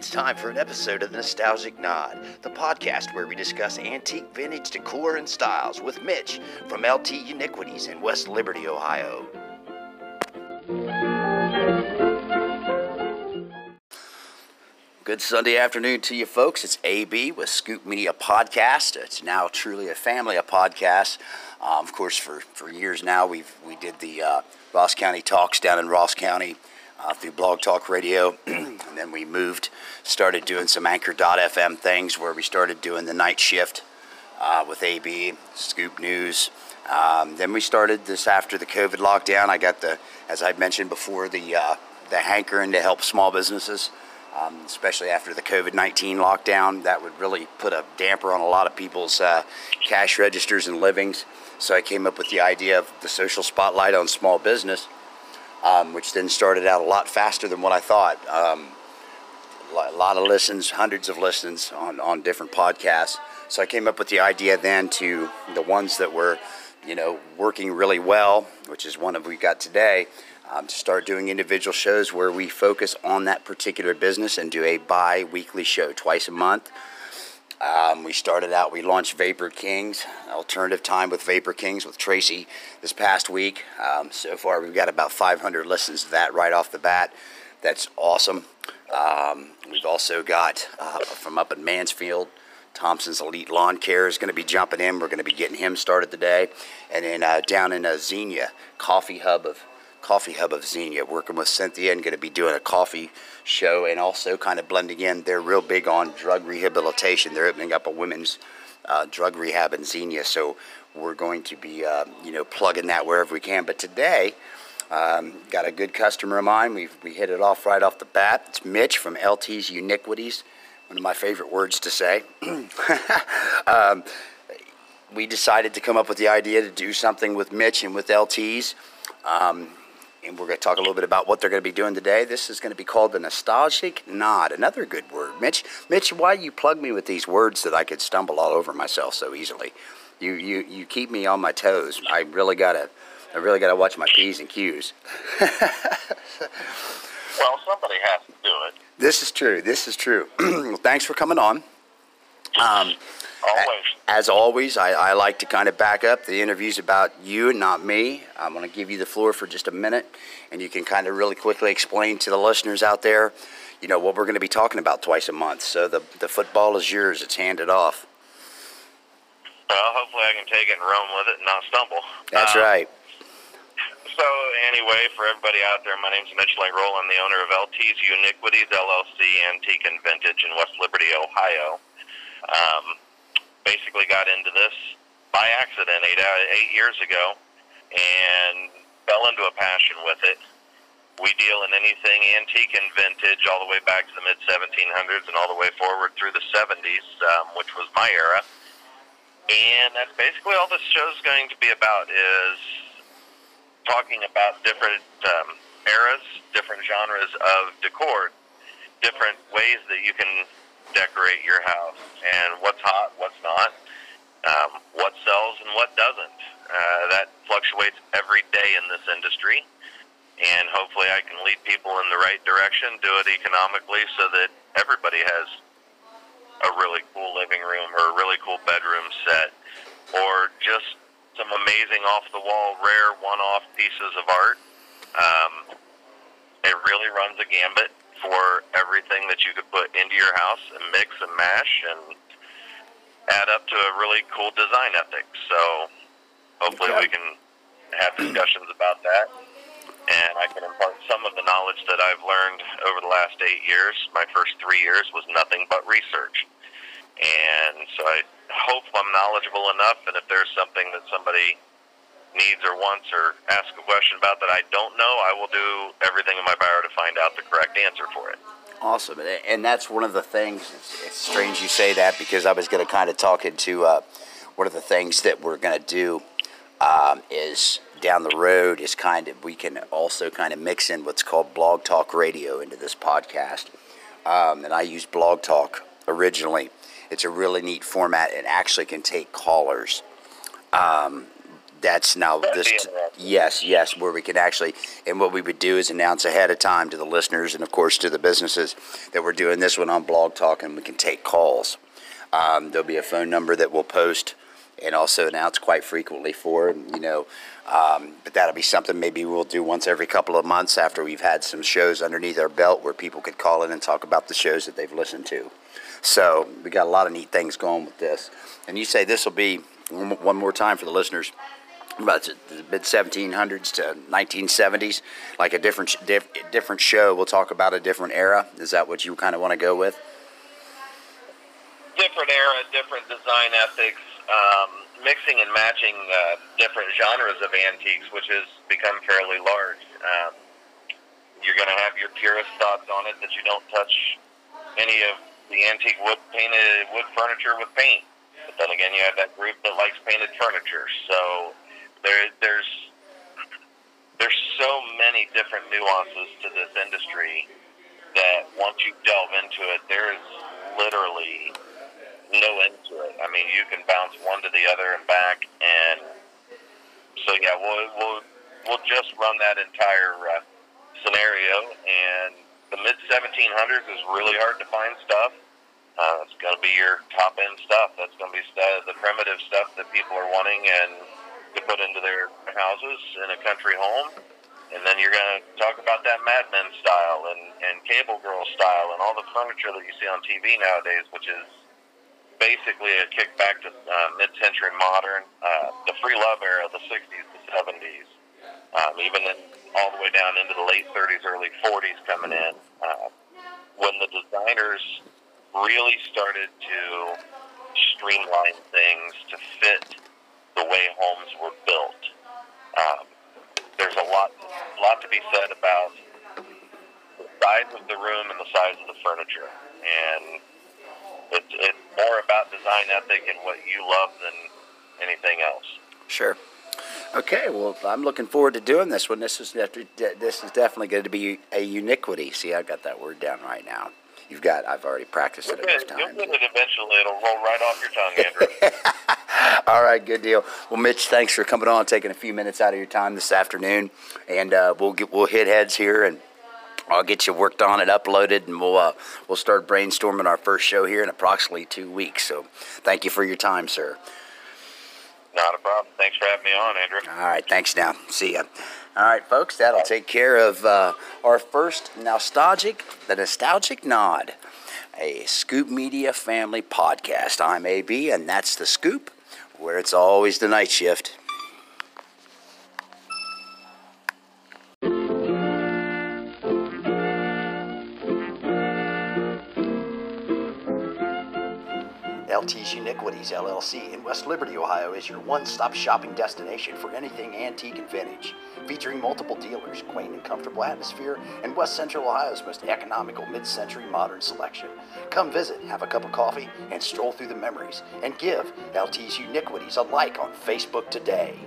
it's time for an episode of the Nostalgic Nod, the podcast where we discuss antique vintage decor and styles with Mitch from LT Uniquities in West Liberty, Ohio. Good Sunday afternoon to you folks. It's AB with Scoop Media Podcast. It's now truly a family of podcasts. Um, of course, for, for years now, we've we did the uh, Ross County Talks down in Ross County uh, through Blog Talk Radio, and then we moved, started doing some Anchor.fm things where we started doing the night shift uh, with AB, Scoop News. Um, then we started this after the COVID lockdown. I got the, as I mentioned before, the uh, the hankering to help small businesses um, especially after the COVID 19 lockdown. That would really put a damper on a lot of people's uh, cash registers and livings. So I came up with the idea of the social spotlight on small business, um, which then started out a lot faster than what I thought. Um, a lot of listens, hundreds of listens on, on different podcasts. So I came up with the idea then to the ones that were, you know, working really well, which is one of we got today um, to start doing individual shows where we focus on that particular business and do a bi weekly show twice a month. Um, we started out, we launched Vapor Kings, alternative time with Vapor Kings with Tracy this past week. Um, so far, we've got about 500 listens to that right off the bat. That's awesome. Um, we've also got uh, from up in Mansfield, Thompson's Elite Lawn Care is going to be jumping in. We're going to be getting him started today. And then uh, down in uh, Xenia, Coffee Hub of Coffee Hub of Xenia, working with Cynthia and going to be doing a coffee show and also kind of blending in. They're real big on drug rehabilitation. They're opening up a women's uh, drug rehab in Xenia, so we're going to be, uh, you know, plugging that wherever we can. But today, um, got a good customer of mine. we we hit it off right off the bat. It's Mitch from LT's Uniquities, one of my favorite words to say. um, we decided to come up with the idea to do something with Mitch and with LT's. Um, and we're going to talk a little bit about what they're going to be doing today. This is going to be called the nostalgic nod. Another good word, Mitch. Mitch, why you plug me with these words that I could stumble all over myself so easily? You you you keep me on my toes. I really gotta I really gotta watch my p's and q's. well, somebody has to do it. This is true. This is true. well, thanks for coming on. Um, Always. As always, I, I like to kind of back up. The interview's about you and not me. I'm going to give you the floor for just a minute, and you can kind of really quickly explain to the listeners out there, you know, what we're going to be talking about twice a month. So the, the football is yours. It's handed off. Well, hopefully I can take it and run with it and not stumble. That's um, right. So anyway, for everybody out there, my name's Mitch Langroll. I'm the owner of LT's Uniquities LLC, Antique and Vintage in West Liberty, Ohio. Um, basically got into this by accident eight uh, eight years ago, and fell into a passion with it. We deal in anything antique and vintage, all the way back to the mid 1700s and all the way forward through the 70s, um, which was my era. And that's basically all this show is going to be about is talking about different um, eras, different genres of decor, different ways that you can decorate your house and what's hot, what's not, um, what sells and what doesn't. Uh, that fluctuates every day in this industry, and hopefully, I can lead people in the right direction, do it economically, so that everybody has a really cool living room or a really cool bedroom set, or just some amazing off the wall, rare one off pieces of art. Um, it really runs a gambit for everything that you could put into your house and mix and mash and add up to a really cool design ethic. So hopefully okay. we can have discussions about that. And I can impart some of the knowledge that I've learned over the last eight years. My first three years was nothing but research. And so I hope I'm knowledgeable enough, and if there's something that somebody needs or wants or ask a question about that I don't know, I will do everything in my power to find out the correct answer for it. Awesome, and that's one of the things. It's, strange you say that because I was going to kind of talk into uh, one of the things that we're going to do um, is down the road is kind of we can also kind of mix in what's called blog talk radio into this podcast, um, and I use blog talk originally. It's a really neat format and actually can take callers. Um, that's now this. Yes, yes, where we can actually, and what we would do is announce ahead of time to the listeners and of course to the businesses that we're doing this one on Blog Talk, and we can take calls. Um, there'll be a phone number that we'll post and also announce quite frequently for, you know. Um, but that'll be something maybe we'll do once every couple of months after we've had some shows underneath our belt where people could call in and talk about the shows that they've listened to. So we got a lot of neat things going with this. And you say this will be one more time for the listeners about the mid 1700s to 1970s, like a different diff, different show. We'll talk about a different era. Is that what you kind of want to go with? different era, different design ethics, um, mixing and matching uh, different genres of antiques, which has become fairly large. Um, you're going to have your purist thoughts on it that you don't touch any of the antique wood painted wood furniture with paint. But then again, you have that group that likes painted furniture. So there, there's there's so many different nuances to this industry that once you delve into it, there is literally no end to it. I mean, you can bounce one to the other and back, and so yeah, we'll we'll we'll just run that entire uh, scenario. And the mid 1700s is really hard to find stuff. Uh, it's going to be your top end stuff. That's going to be the primitive stuff that people are wanting and to put into their houses in a country home. And then you're going to talk about that Mad Men style and, and Cable Girl style and all the furniture that you see on TV nowadays, which is basically a kickback to uh, mid-century modern, uh, the free love era, of the 60s, the 70s, um, even in, all the way down into the late 30s, early 40s coming in, uh, when the designers really started to streamline things to fit were built. Um, there's a lot, lot to be said about the size of the room and the size of the furniture, and it's, it's more about design ethic and what you love than anything else. Sure. Okay, well, I'm looking forward to doing this one. This is this is definitely going to be a uniquity. See, I've got that word down right now. You've got. I've already practiced it enough get, you'll get it eventually. It'll roll right off your tongue, Andrew. All right, good deal. Well, Mitch, thanks for coming on, taking a few minutes out of your time this afternoon, and uh, we'll get we'll hit heads here, and I'll get you worked on and uploaded, and we'll uh, we'll start brainstorming our first show here in approximately two weeks. So, thank you for your time, sir. Not a problem. Thanks for having me on, Andrew. All right, thanks now. See ya. All right, folks, that'll take care of uh, our first nostalgic, the nostalgic nod, a Scoop Media Family podcast. I'm AB, and that's the Scoop, where it's always the night shift. LT's Uniquities LLC in West Liberty, Ohio is your one stop shopping destination for anything antique and vintage. Featuring multiple dealers, quaint and comfortable atmosphere, and West Central Ohio's most economical mid century modern selection. Come visit, have a cup of coffee, and stroll through the memories, and give LT's Uniquities a like on Facebook today.